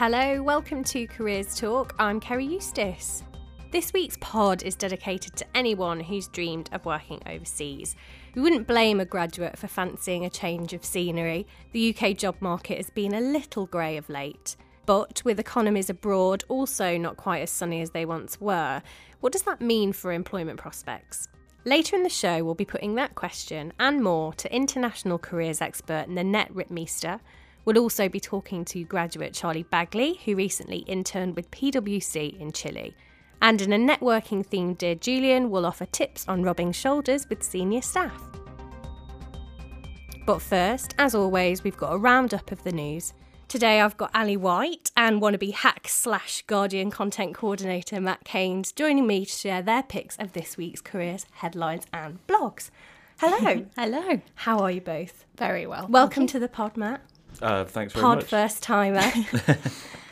Hello, welcome to Careers Talk. I'm Kerry Eustace. This week's pod is dedicated to anyone who's dreamed of working overseas. We wouldn't blame a graduate for fancying a change of scenery. The UK job market has been a little grey of late. But with economies abroad also not quite as sunny as they once were, what does that mean for employment prospects? Later in the show, we'll be putting that question and more to international careers expert Nanette Ripmeester. We'll also be talking to graduate Charlie Bagley, who recently interned with PwC in Chile. And in a networking themed Dear Julian, we'll offer tips on rubbing shoulders with senior staff. But first, as always, we've got a roundup of the news. Today I've got Ali White and wannabe hack slash Guardian content coordinator Matt Caines joining me to share their picks of this week's careers, headlines, and blogs. Hello. Hello. How are you both? Very well. Welcome to the pod, Matt. Uh, thanks very Pod much. first timer.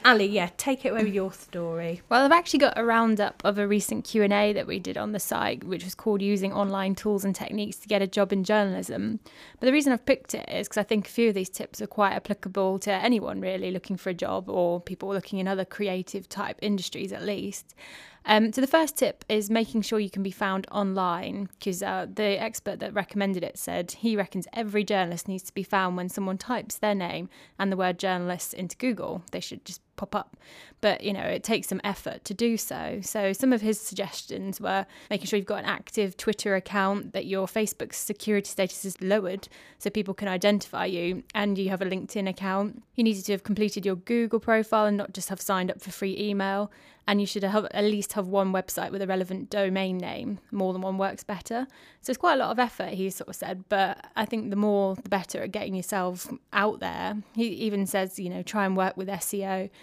Ali, yeah, take it away with your story. Well, I've actually got a roundup of a recent Q&A that we did on the site, which was called Using Online Tools and Techniques to Get a Job in Journalism. But the reason I've picked it is because I think a few of these tips are quite applicable to anyone really looking for a job or people looking in other creative type industries at least. Um, so the first tip is making sure you can be found online because uh, the expert that recommended it said he reckons every journalist needs to be found when someone types their name and the word journalist into Google. They should just pop up. But, you know, it takes some effort to do so. So some of his suggestions were making sure you've got an active Twitter account, that your Facebook security status is lowered so people can identify you, and you have a LinkedIn account. You needed to have completed your Google profile and not just have signed up for free email. And you should have at least have one website with a relevant domain name. More than one works better. So it's quite a lot of effort, he sort of said. But I think the more, the better at getting yourself out there. He even says, you know, try and work with SEO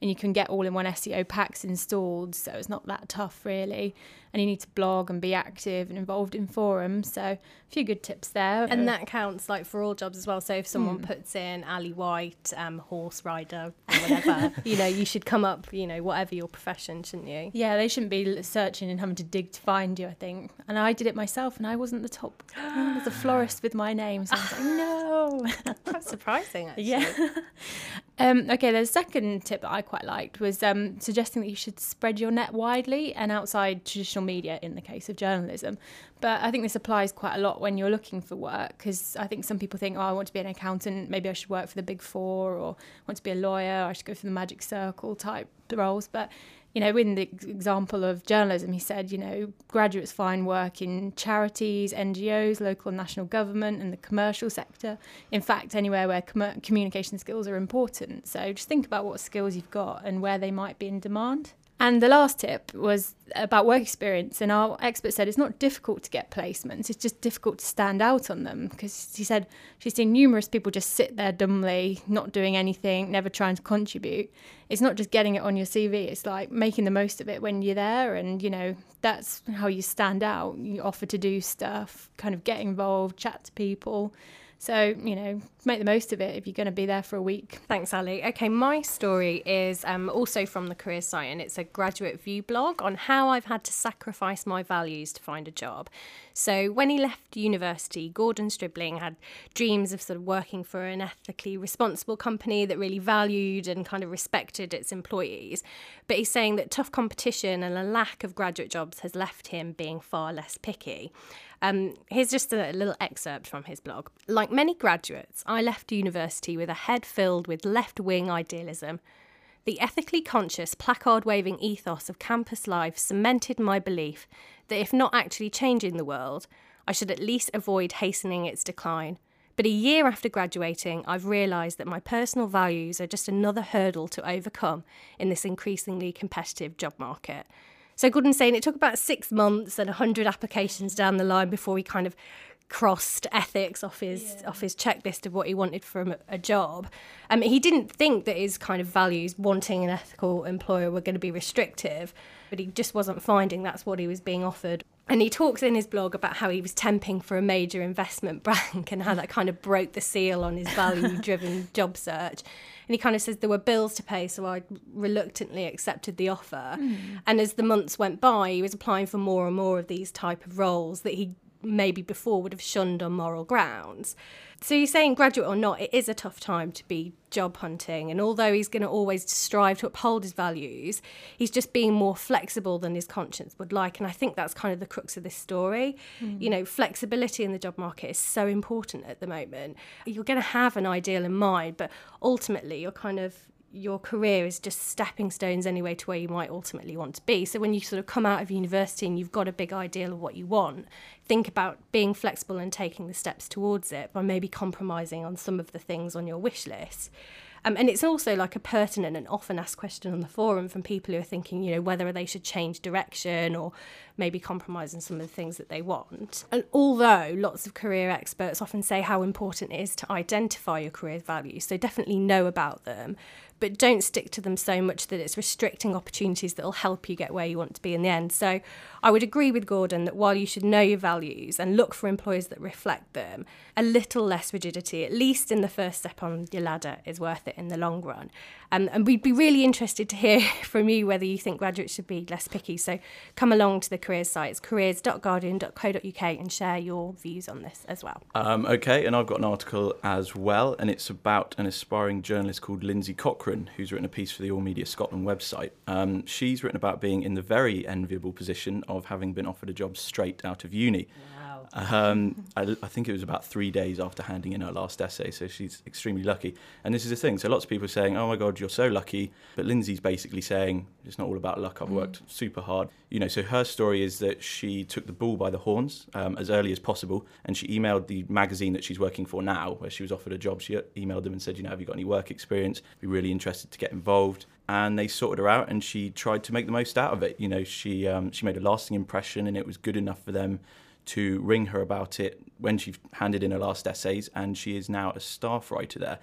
and you can get all in one SEO packs installed, so it's not that tough really. And you need to blog and be active and involved in forums. So a few good tips there. And that counts like for all jobs as well. So if someone puts in Ali White, um, horse rider, or whatever, you know, you should come up, you know, whatever your profession, shouldn't you? yeah, they shouldn't be searching and having to dig to find you, I think. And I did it myself and I wasn't the top. There's a florist with my name. So I was like, no. That's surprising, actually. Yeah. um, okay, the second tip that I quite liked was um, suggesting that you should spread your net widely and outside traditional media in the case of journalism. But I think this applies quite a lot when you're looking for work because I think some people think, oh, I want to be an accountant, maybe I should work for the big four, or want to be a lawyer, I should go for the magic circle type roles. But you know, in the example of journalism, he said, you know, graduates find work in charities, NGOs, local and national government, and the commercial sector. In fact, anywhere where com- communication skills are important. So just think about what skills you've got and where they might be in demand. And the last tip was about work experience. And our expert said it's not difficult to get placements, it's just difficult to stand out on them. Because he said she's seen numerous people just sit there dumbly, not doing anything, never trying to contribute. It's not just getting it on your CV, it's like making the most of it when you're there. And, you know, that's how you stand out. You offer to do stuff, kind of get involved, chat to people. So, you know, make the most of it if you're going to be there for a week. Thanks, Ali. Okay, my story is um, also from the career site, and it's a graduate view blog on how I've had to sacrifice my values to find a job. So, when he left university, Gordon Stribling had dreams of sort of working for an ethically responsible company that really valued and kind of respected its employees. But he's saying that tough competition and a lack of graduate jobs has left him being far less picky. Um, here's just a little excerpt from his blog. Like many graduates, I left university with a head filled with left wing idealism. The ethically conscious, placard waving ethos of campus life cemented my belief that if not actually changing the world, I should at least avoid hastening its decline. But a year after graduating, I've realised that my personal values are just another hurdle to overcome in this increasingly competitive job market. So Gordon's saying it took about six months and 100 applications down the line before he kind of crossed ethics off his yeah. off his checklist of what he wanted from a, job. Um, he didn't think that his kind of values, wanting an ethical employer, were going to be restrictive, but he just wasn't finding that's what he was being offered. And he talks in his blog about how he was temping for a major investment bank and how that kind of broke the seal on his value driven job search. And he kind of says there were bills to pay, so I reluctantly accepted the offer. Mm. And as the months went by, he was applying for more and more of these type of roles that he maybe before would have shunned on moral grounds. So you're saying, graduate or not, it is a tough time to be job hunting. And although he's going to always strive to uphold his values, he's just being more flexible than his conscience would like. And I think that's kind of the crux of this story. Mm. You know, flexibility in the job market is so important at the moment. You're going to have an ideal in mind, but ultimately you're kind of your career is just stepping stones anyway to where you might ultimately want to be. So when you sort of come out of university and you've got a big ideal of what you want, think about being flexible and taking the steps towards it by maybe compromising on some of the things on your wish list. Um, and it's also like a pertinent and often asked question on the forum from people who are thinking, you know, whether they should change direction or maybe compromise on some of the things that they want. And although lots of career experts often say how important it is to identify your career values, so definitely know about them, but don't stick to them so much that it's restricting opportunities that will help you get where you want to be in the end. So I would agree with Gordon that while you should know your values and look for employers that reflect them, a little less rigidity, at least in the first step on your ladder, is worth it in the long run. Um, and we'd be really interested to hear from you whether you think graduates should be less picky. So come along to the careers sites, careers.guardian.co.uk, and share your views on this as well. Um, okay, and I've got an article as well, and it's about an aspiring journalist called Lindsay Cochrane, who's written a piece for the All Media Scotland website. Um, she's written about being in the very enviable position of having been offered a job straight out of uni. Um, I, I, think it was about three days after handing in her last essay, so she's extremely lucky. And this is the thing. So lots of people are saying, "Oh my God, you're so lucky," but Lindsay's basically saying it's not all about luck. I've mm. worked super hard. You know, so her story is that she took the bull by the horns um, as early as possible, and she emailed the magazine that she's working for now, where she was offered a job. She emailed them and said, "You know, have you got any work experience? Be really interested to get involved." And they sorted her out and she tried to make the most out of it you know she um, she made a lasting impression and it was good enough for them to ring her about it when she handed in her last essays, and she is now a staff writer there.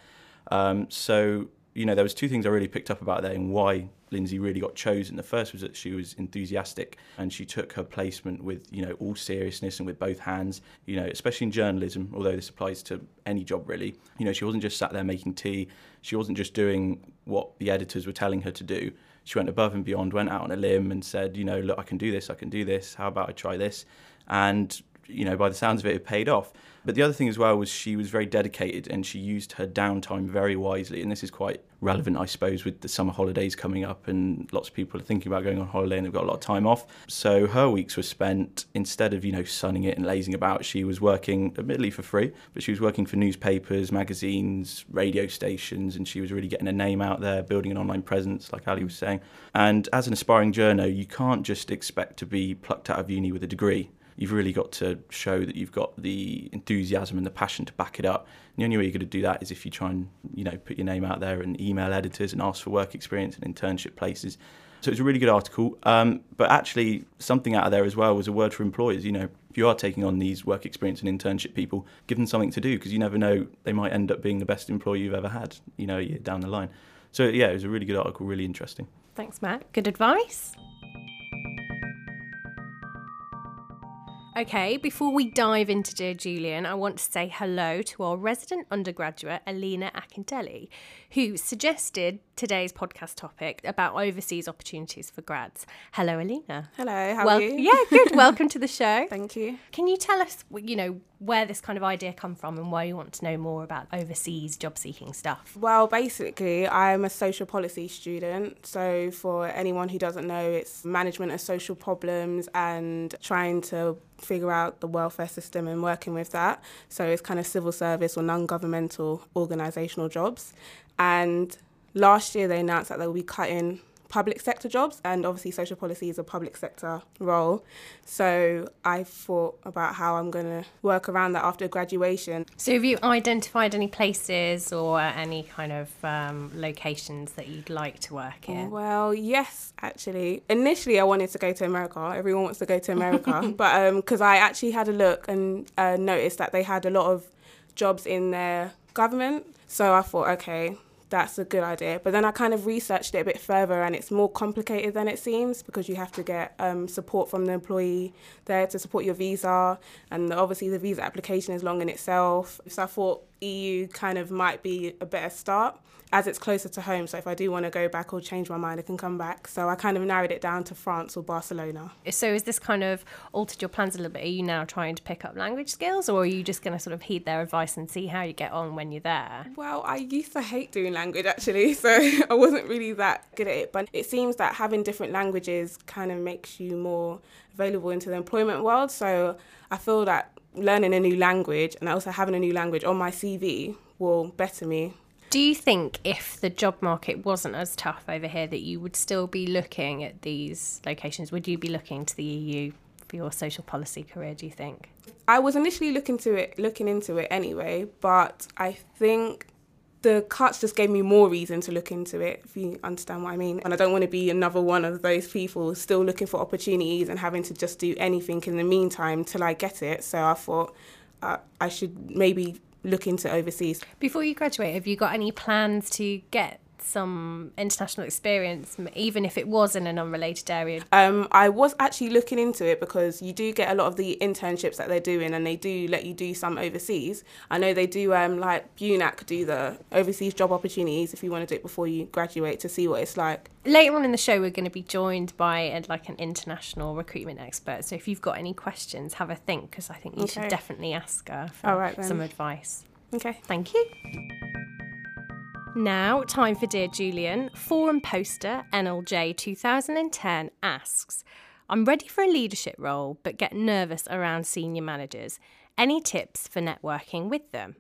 Um, so you know, there was two things I really picked up about there and why Lindsay really got chosen. The first was that she was enthusiastic and she took her placement with, you know, all seriousness and with both hands, you know, especially in journalism, although this applies to any job really. You know, she wasn't just sat there making tea. She wasn't just doing what the editors were telling her to do. She went above and beyond, went out on a limb and said, you know, look, I can do this, I can do this. How about I try this? and you know by the sounds of it it paid off but the other thing as well was she was very dedicated and she used her downtime very wisely. And this is quite relevant i suppose with the summer holidays coming up and lots of people are thinking about going on holiday and they've got a lot of time off. So her weeks were spent instead of you know sunning it and lazing about she was working admittedly for free but she was working for newspapers magazines radio stations and she was really getting a name out there building an online presence like ali was saying. And as an aspiring journo you can't just expect to be plucked out of uni with a degree you've really got to show that you've got the enthusiasm and the passion to back it up. And the only way you're going to do that is if you try and you know put your name out there and email editors and ask for work experience and internship places. So it's a really good article. Um, but actually, something out of there as well was a word for employers. You know, if you are taking on these work experience and internship people, give them something to do because you never know they might end up being the best employee you've ever had. You know, down the line. So yeah, it was a really good article, really interesting. Thanks, Matt. Good advice. Okay, before we dive into Dear Julian, I want to say hello to our resident undergraduate, Alina Akintelli, who suggested today's podcast topic about overseas opportunities for grads. Hello, Alina. Hello, how well, are you? Yeah, good. Welcome to the show. Thank you. Can you tell us, you know, where this kind of idea come from and why you want to know more about overseas job seeking stuff? Well, basically, I'm a social policy student. So, for anyone who doesn't know, it's management of social problems and trying to figure out the welfare system and working with that. So, it's kind of civil service or non governmental organisational jobs. And last year they announced that they will be cutting public sector jobs and obviously social policy is a public sector role. So i thought about how i'm going to work around that after graduation. So have you identified any places or any kind of um, locations that you'd like to work in? Well yes actually. Initially i wanted to go to america. Everyone wants to go to america. But because um, i actually had a look and uh, noticed that they had a lot of jobs in their government. So i thought okay that's a good idea. But then I kind of researched it a bit further, and it's more complicated than it seems because you have to get um, support from the employee there to support your visa, and obviously the visa application is long in itself. So I thought EU kind of might be a better start as it's closer to home. So if I do want to go back or change my mind, I can come back. So I kind of narrowed it down to France or Barcelona. So is this kind of altered your plans a little bit? Are you now trying to pick up language skills or are you just going to sort of heed their advice and see how you get on when you're there? Well, I used to hate doing language actually, so I wasn't really that good at it. But it seems that having different languages kind of makes you more available into the employment world. So I feel that learning a new language and also having a new language on my CV will better me do you think if the job market wasn't as tough over here that you would still be looking at these locations? Would you be looking to the EU for your social policy career, do you think? I was initially looking to it looking into it anyway, but I think the cuts just gave me more reason to look into it, if you understand what I mean. And I don't want to be another one of those people still looking for opportunities and having to just do anything in the meantime till I get it. So I thought uh, I should maybe look into overseas. Before you graduate, have you got any plans to get some international experience, even if it was in an unrelated area? Um, I was actually looking into it because you do get a lot of the internships that they're doing, and they do let you do some overseas. I know they do, um, like BUNAC do the overseas job opportunities if you want to do it before you graduate to see what it's like. Later on in the show, we're going to be joined by a, like an international recruitment expert. So if you've got any questions, have a think because I think you okay. should definitely ask her for right, some advice. Okay. Thank you. Now, time for Dear Julian. Forum poster NLJ 2010 asks I'm ready for a leadership role, but get nervous around senior managers. Any tips for networking with them?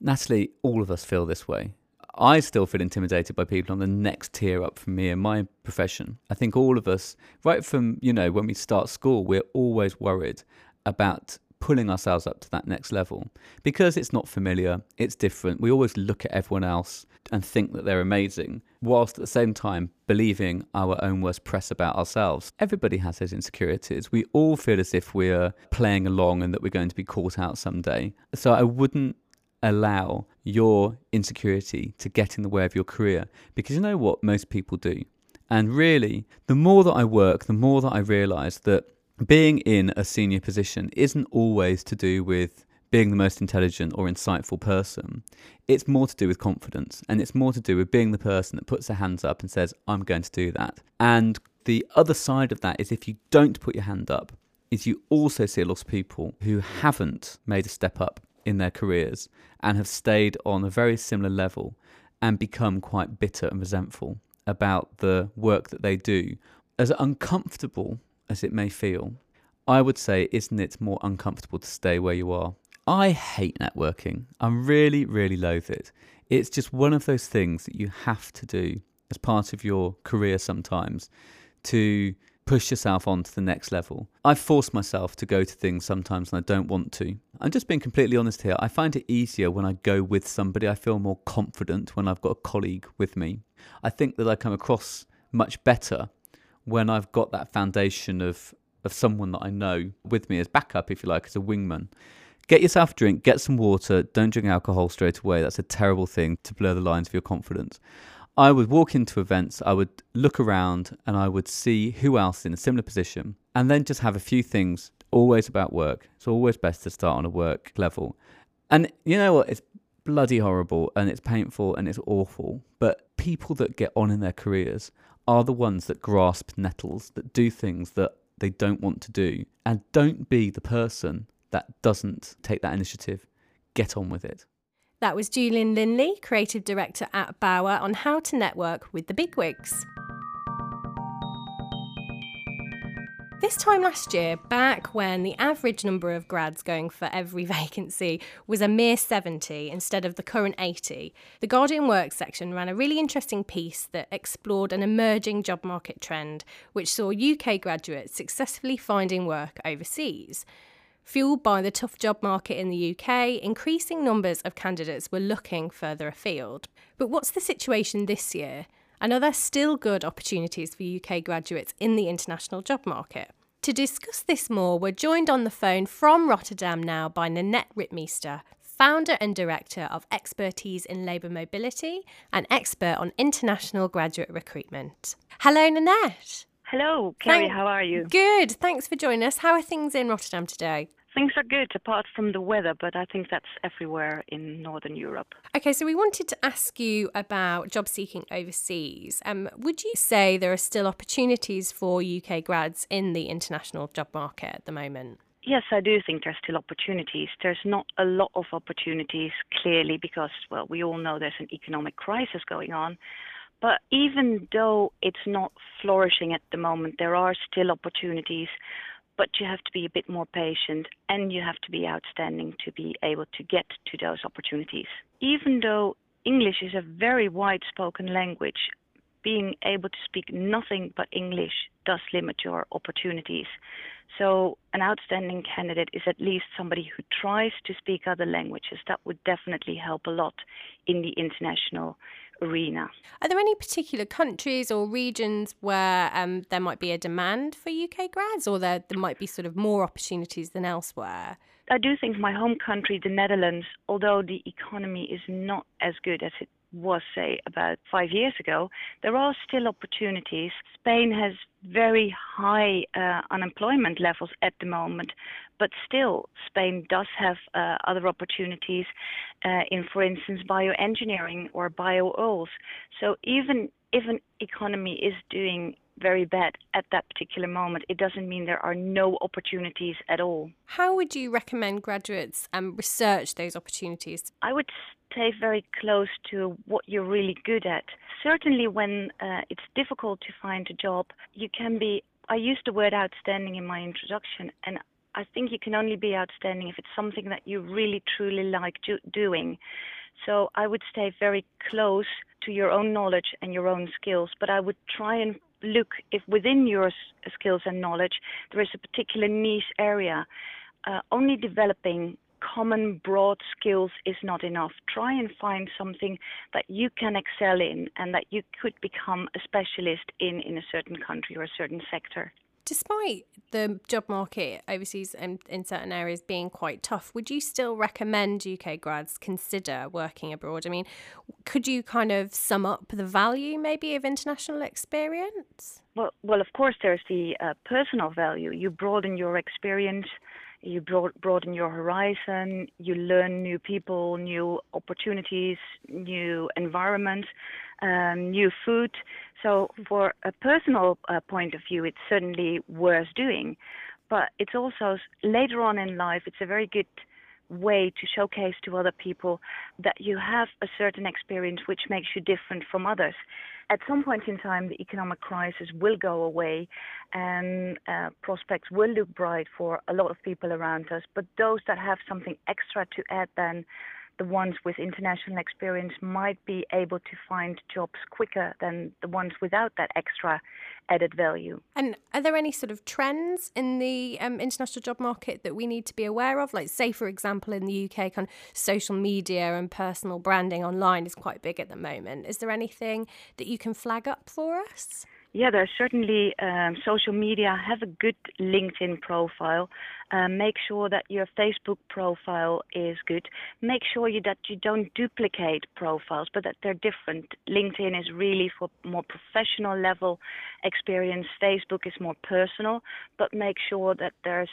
Natalie, all of us feel this way. I still feel intimidated by people on the next tier up from me in my profession. I think all of us, right from, you know, when we start school, we're always worried about pulling ourselves up to that next level because it's not familiar, it's different. We always look at everyone else and think that they're amazing, whilst at the same time believing our own worst press about ourselves. Everybody has those insecurities. We all feel as if we're playing along and that we're going to be caught out someday. So I wouldn't allow your insecurity to get in the way of your career because you know what most people do. And really, the more that I work, the more that I realize that being in a senior position isn't always to do with being the most intelligent or insightful person. It's more to do with confidence and it's more to do with being the person that puts their hands up and says, I'm going to do that. And the other side of that is if you don't put your hand up, is you also see a lot of people who haven't made a step up in their careers and have stayed on a very similar level and become quite bitter and resentful about the work that they do. As uncomfortable as it may feel, I would say, isn't it more uncomfortable to stay where you are? I hate networking. I really, really loathe it. It's just one of those things that you have to do as part of your career sometimes to push yourself on to the next level. I force myself to go to things sometimes and I don't want to. I'm just being completely honest here. I find it easier when I go with somebody. I feel more confident when I've got a colleague with me. I think that I come across much better when I've got that foundation of of someone that I know with me as backup, if you like, as a wingman. Get yourself a drink, get some water, don't drink alcohol straight away. That's a terrible thing to blur the lines of your confidence. I would walk into events, I would look around and I would see who else in a similar position and then just have a few things always about work. It's always best to start on a work level. And you know what? It's bloody horrible and it's painful and it's awful. But people that get on in their careers are the ones that grasp nettles, that do things that they don't want to do. And don't be the person that doesn't take that initiative. Get on with it. That was Julian Linley, Creative Director at Bauer, on how to network with the bigwigs. This time last year, back when the average number of grads going for every vacancy was a mere 70 instead of the current 80, the Guardian Works section ran a really interesting piece that explored an emerging job market trend which saw UK graduates successfully finding work overseas. Fueled by the tough job market in the UK, increasing numbers of candidates were looking further afield. But what's the situation this year? And are there still good opportunities for UK graduates in the international job market? To discuss this more, we're joined on the phone from Rotterdam now by Nanette Ripmeester, founder and director of Expertise in Labour Mobility and expert on international graduate recruitment. Hello, Nanette. Hello, Kerry, Thank- how are you? Good, thanks for joining us. How are things in Rotterdam today? Things are good apart from the weather, but I think that's everywhere in Northern Europe. Okay, so we wanted to ask you about job seeking overseas. Um, would you say there are still opportunities for UK grads in the international job market at the moment? Yes, I do think there's still opportunities. There's not a lot of opportunities, clearly, because, well, we all know there's an economic crisis going on. But even though it's not flourishing at the moment, there are still opportunities. But you have to be a bit more patient and you have to be outstanding to be able to get to those opportunities. Even though English is a very wide spoken language, being able to speak nothing but English does limit your opportunities. So, an outstanding candidate is at least somebody who tries to speak other languages. That would definitely help a lot in the international arena. Are there any particular countries or regions where um, there might be a demand for UK grads, or there, there might be sort of more opportunities than elsewhere? I do think my home country, the Netherlands, although the economy is not as good as it was, say, about five years ago, there are still opportunities. Spain has very high uh, unemployment levels at the moment, but still, Spain does have uh, other opportunities uh, in, for instance, bioengineering or bio oils. So even if an economy is doing very bad at that particular moment, it doesn't mean there are no opportunities at all. How would you recommend graduates um, research those opportunities? I would stay very close to what you're really good at. Certainly, when uh, it's difficult to find a job, you can be. I used the word outstanding in my introduction, and I think you can only be outstanding if it's something that you really truly like do- doing. So I would stay very close to your own knowledge and your own skills, but I would try and look if within your skills and knowledge there is a particular niche area. Uh, only developing common broad skills is not enough. Try and find something that you can excel in and that you could become a specialist in in a certain country or a certain sector. Despite the job market overseas and in certain areas being quite tough, would you still recommend UK grads consider working abroad? I mean, could you kind of sum up the value maybe of international experience? Well, well, of course, there's the uh, personal value. You broaden your experience you broaden your horizon, you learn new people, new opportunities, new environments, um, new food. So, for a personal uh, point of view, it's certainly worth doing. But it's also later on in life, it's a very good way to showcase to other people that you have a certain experience which makes you different from others at some point in time, the economic crisis will go away and uh, prospects will look bright for a lot of people around us. But those that have something extra to add, then the ones with international experience might be able to find jobs quicker than the ones without that extra added value. And are there any sort of trends in the um, international job market that we need to be aware of? Like, say, for example, in the UK, kind of social media and personal branding online is quite big at the moment. Is there anything that you can flag up for us? Yeah, there's certainly um, social media. Have a good LinkedIn profile. Um, make sure that your Facebook profile is good. Make sure you, that you don't duplicate profiles, but that they're different. LinkedIn is really for more professional level experience. Facebook is more personal, but make sure that there's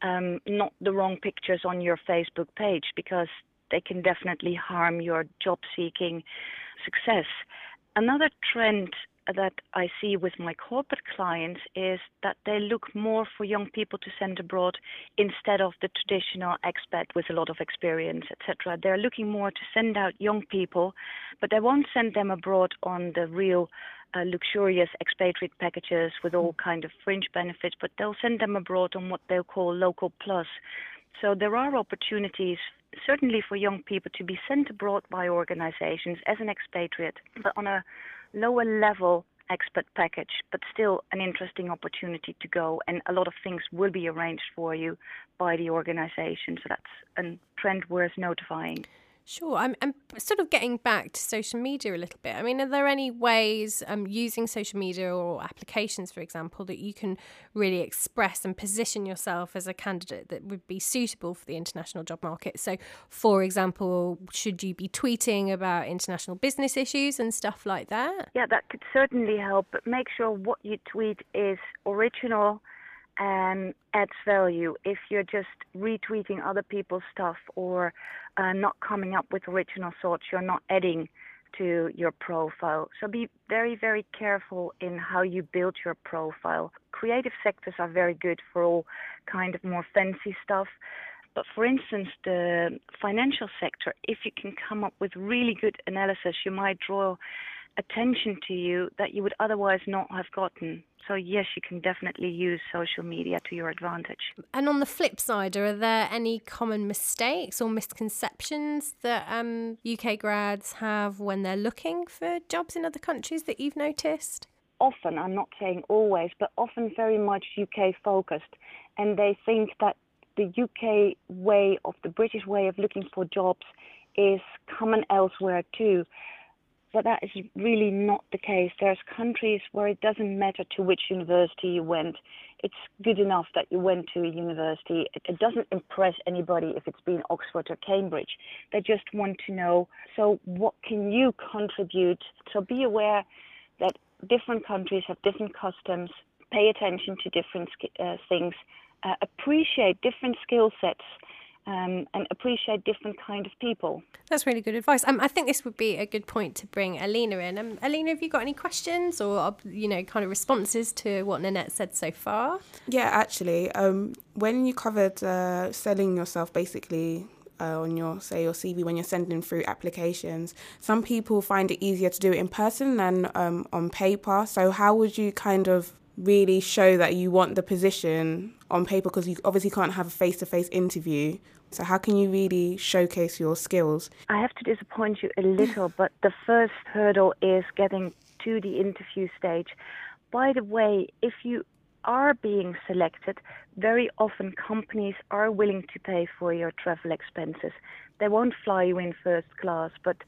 um, not the wrong pictures on your Facebook page because they can definitely harm your job seeking success. Another trend that I see with my corporate clients is that they look more for young people to send abroad instead of the traditional expat with a lot of experience, etc. They're looking more to send out young people, but they won't send them abroad on the real uh, luxurious expatriate packages with all kind of fringe benefits, but they'll send them abroad on what they'll call local plus. So there are opportunities certainly for young people to be sent abroad by organizations as an expatriate, but on a lower level expert package, but still an interesting opportunity to go. And a lot of things will be arranged for you by the organization. So that's a trend worth notifying. Sure. I'm, I'm sort of getting back to social media a little bit. I mean, are there any ways um, using social media or applications, for example, that you can really express and position yourself as a candidate that would be suitable for the international job market? So, for example, should you be tweeting about international business issues and stuff like that? Yeah, that could certainly help. But make sure what you tweet is original and adds value. If you're just retweeting other people's stuff or uh, not coming up with original thoughts, you're not adding to your profile. So be very, very careful in how you build your profile. Creative sectors are very good for all kind of more fancy stuff. But for instance, the financial sector, if you can come up with really good analysis, you might draw attention to you that you would otherwise not have gotten. So, yes, you can definitely use social media to your advantage. And on the flip side, are there any common mistakes or misconceptions that um, UK grads have when they're looking for jobs in other countries that you've noticed? Often, I'm not saying always, but often very much UK focused. And they think that the UK way of the British way of looking for jobs is common elsewhere too but that is really not the case. There's countries where it doesn't matter to which university you went. It's good enough that you went to a university. It, doesn't impress anybody if it's been Oxford or Cambridge. They just want to know, so what can you contribute? So be aware that different countries have different customs. Pay attention to different uh, things. Uh, appreciate different skill sets um, and appreciate different kind of people. That's really good advice. Um, I think this would be a good point to bring Alina in. Um, Alina, have you got any questions or you know kind of responses to what Nanette said so far? Yeah, actually, um, when you covered uh, selling yourself, basically. Uh, on your say your CV when you're sending through applications, some people find it easier to do it in person than um, on paper. So how would you kind of really show that you want the position on paper because you obviously can't have a face to face interview. So, how can you really showcase your skills? I have to disappoint you a little, but the first hurdle is getting to the interview stage. By the way, if you are being selected, very often companies are willing to pay for your travel expenses. They won't fly you in first class, but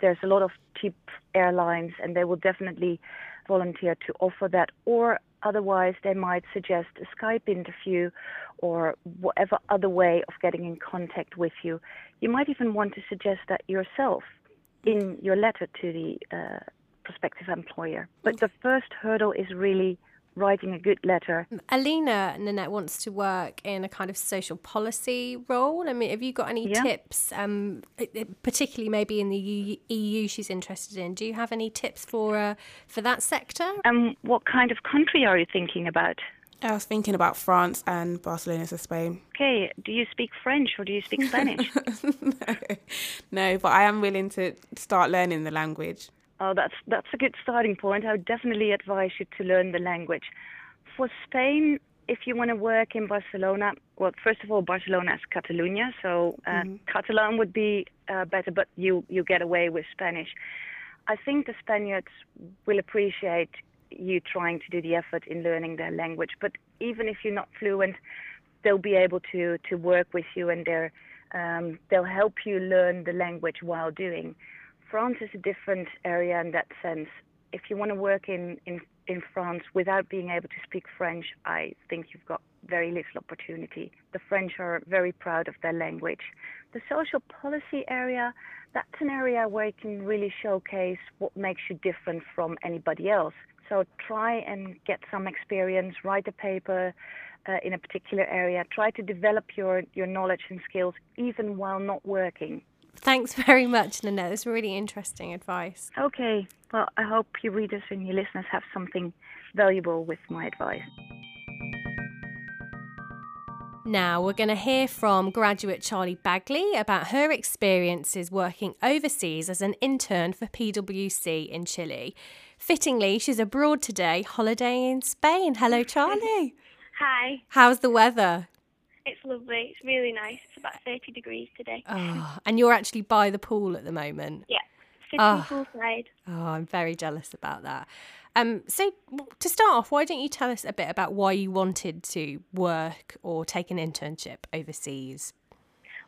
there's a lot of cheap airlines and they will definitely volunteer to offer that or Otherwise, they might suggest a Skype interview or whatever other way of getting in contact with you. You might even want to suggest that yourself in your letter to the uh, prospective employer. But the first hurdle is really writing a good letter. Alina Nanette wants to work in a kind of social policy role. I mean, have you got any yeah. tips, um, particularly maybe in the EU she's interested in? Do you have any tips for uh, for that sector? Um, what kind of country are you thinking about? I was thinking about France and Barcelona, so Spain. Okay, do you speak French or do you speak Spanish? no. no, but I am willing to start learning the language. Oh, that's that's a good starting point. I would definitely advise you to learn the language. For Spain, if you want to work in Barcelona, well, first of all, Barcelona is Catalonia, so uh, mm-hmm. Catalan would be uh, better, but you you get away with Spanish. I think the Spaniards will appreciate you trying to do the effort in learning their language. But even if you're not fluent, they'll be able to to work with you, and they're um, they'll help you learn the language while doing. France is a different area in that sense. If you want to work in, in, in France without being able to speak French, I think you've got very little opportunity. The French are very proud of their language. The social policy area, that's an area where you can really showcase what makes you different from anybody else. So try and get some experience, write a paper uh, in a particular area, try to develop your, your knowledge and skills even while not working. Thanks very much, Nanette. That's really interesting advice. Okay. Well, I hope your readers and your listeners have something valuable with my advice. Now, we're going to hear from graduate Charlie Bagley about her experiences working overseas as an intern for PwC in Chile. Fittingly, she's abroad today, holidaying in Spain. Hello, Charlie. Hi. How's the weather? It's lovely. It's really nice. It's about 30 degrees today. Oh, and you're actually by the pool at the moment? Yeah, oh. poolside. Oh, I'm very jealous about that. Um, so, to start off, why don't you tell us a bit about why you wanted to work or take an internship overseas?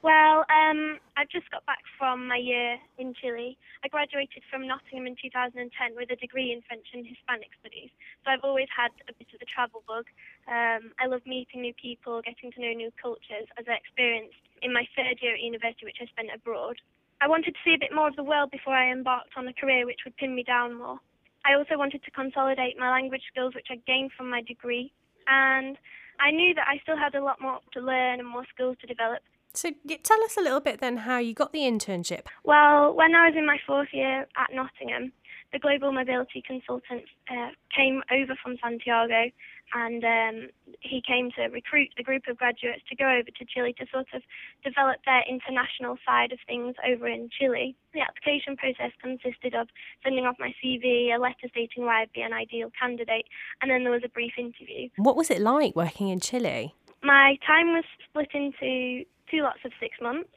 Well, um, I just got back from my year in Chile. I graduated from Nottingham in 2010 with a degree in French and Hispanic studies. So I've always had a bit of a travel bug. Um, I love meeting new people, getting to know new cultures, as I experienced in my third year at university, which I spent abroad. I wanted to see a bit more of the world before I embarked on a career which would pin me down more. I also wanted to consolidate my language skills, which I gained from my degree, and I knew that I still had a lot more to learn and more skills to develop. So tell us a little bit then how you got the internship. Well, when I was in my fourth year at Nottingham, the global mobility consultant uh, came over from Santiago and um, he came to recruit a group of graduates to go over to Chile to sort of develop their international side of things over in Chile. The application process consisted of sending off my CV, a letter stating why I'd be an ideal candidate, and then there was a brief interview. What was it like working in Chile? My time was split into two lots of six months.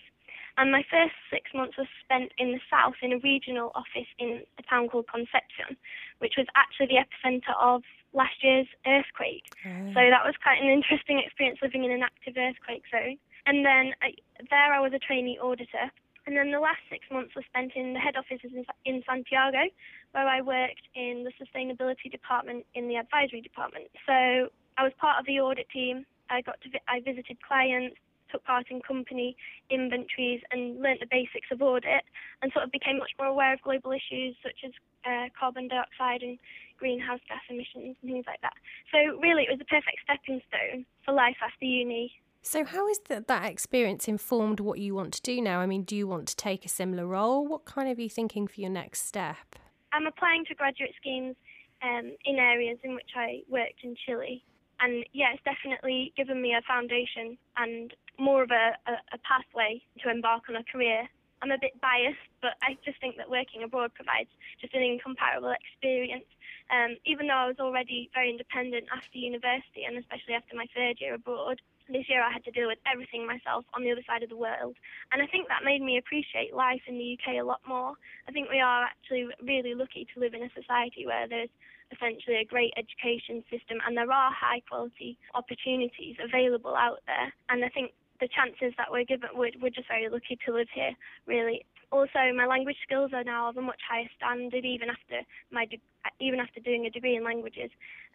And my first six months was spent in the south in a regional office in a town called Concepcion, which was actually the epicenter of last year's earthquake. Oh. So that was quite an interesting experience living in an active earthquake zone. And then I, there I was a trainee auditor. And then the last six months were spent in the head offices in, in Santiago, where I worked in the sustainability department in the advisory department. So I was part of the audit team. I got to vi- I visited clients, took part in company inventories and learnt the basics of audit and sort of became much more aware of global issues such as uh, carbon dioxide and greenhouse gas emissions and things like that. So really it was a perfect stepping stone for life after uni. So how is that that experience informed what you want to do now? I mean, do you want to take a similar role? What kind of are you thinking for your next step? I'm applying to graduate schemes um, in areas in which I worked in Chile. And yeah, it's definitely given me a foundation and more of a, a, a pathway to embark on a career. I'm a bit biased, but I just think that working abroad provides just an incomparable experience. Um, even though I was already very independent after university and especially after my third year abroad, this year I had to deal with everything myself on the other side of the world. And I think that made me appreciate life in the UK a lot more. I think we are actually really lucky to live in a society where there's essentially a great education system and there are high quality opportunities available out there. And I think the chances that we're given, we're, we're just very lucky to live here, really. Also, my language skills are now of a much higher standard, even after my de- even after doing a degree in languages,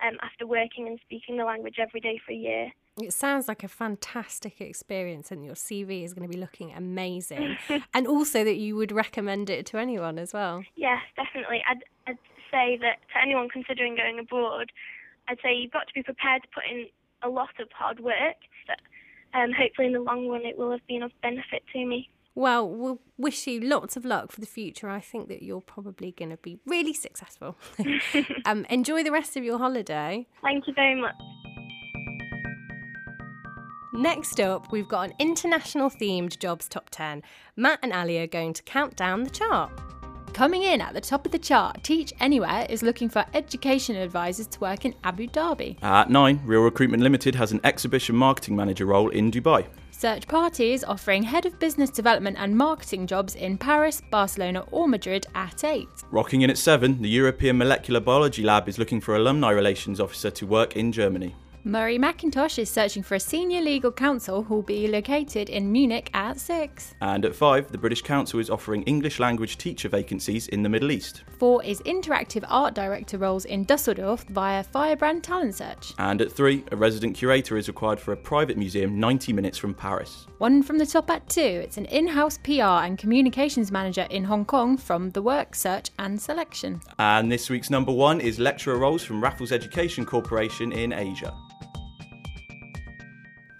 um, after working and speaking the language every day for a year. It sounds like a fantastic experience, and your CV is going to be looking amazing. and also that you would recommend it to anyone as well. Yes, definitely. I'd, I'd say that to anyone considering going abroad, I'd say you've got to be prepared to put in a lot of hard work. But um, hopefully, in the long run, it will have been of benefit to me. Well, we'll wish you lots of luck for the future. I think that you're probably going to be really successful. um, enjoy the rest of your holiday. Thank you very much. Next up, we've got an international themed jobs top 10. Matt and Ali are going to count down the chart. Coming in at the top of the chart, Teach Anywhere is looking for education advisors to work in Abu Dhabi. At 9, Real Recruitment Limited has an exhibition marketing manager role in Dubai. Search Party is offering head of business development and marketing jobs in Paris, Barcelona, or Madrid at 8. Rocking in at 7, the European Molecular Biology Lab is looking for alumni relations officer to work in Germany. Murray McIntosh is searching for a senior legal counsel who will be located in Munich at 6. And at 5, the British Council is offering English language teacher vacancies in the Middle East. 4 is interactive art director roles in Dusseldorf via Firebrand Talent Search. And at 3, a resident curator is required for a private museum 90 minutes from Paris. One from the top at 2, it's an in house PR and communications manager in Hong Kong from The Work Search and Selection. And this week's number 1 is lecturer roles from Raffles Education Corporation in Asia.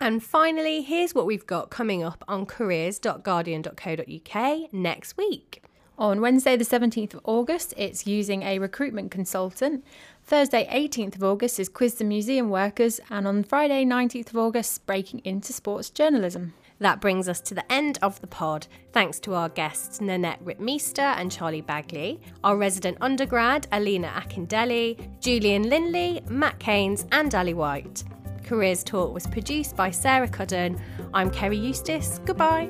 And finally, here's what we've got coming up on careers.guardian.co.uk next week. On Wednesday, the 17th of August, it's using a recruitment consultant. Thursday, 18th of August, is Quiz the Museum Workers. And on Friday, 19th of August, breaking into sports journalism. That brings us to the end of the pod. Thanks to our guests Nanette Ripmeester and Charlie Bagley, our resident undergrad Alina Akindeli, Julian Linley, Matt Caines, and Ali White. Careers Talk was produced by Sarah Cudden. I'm Kerry Eustace. Goodbye.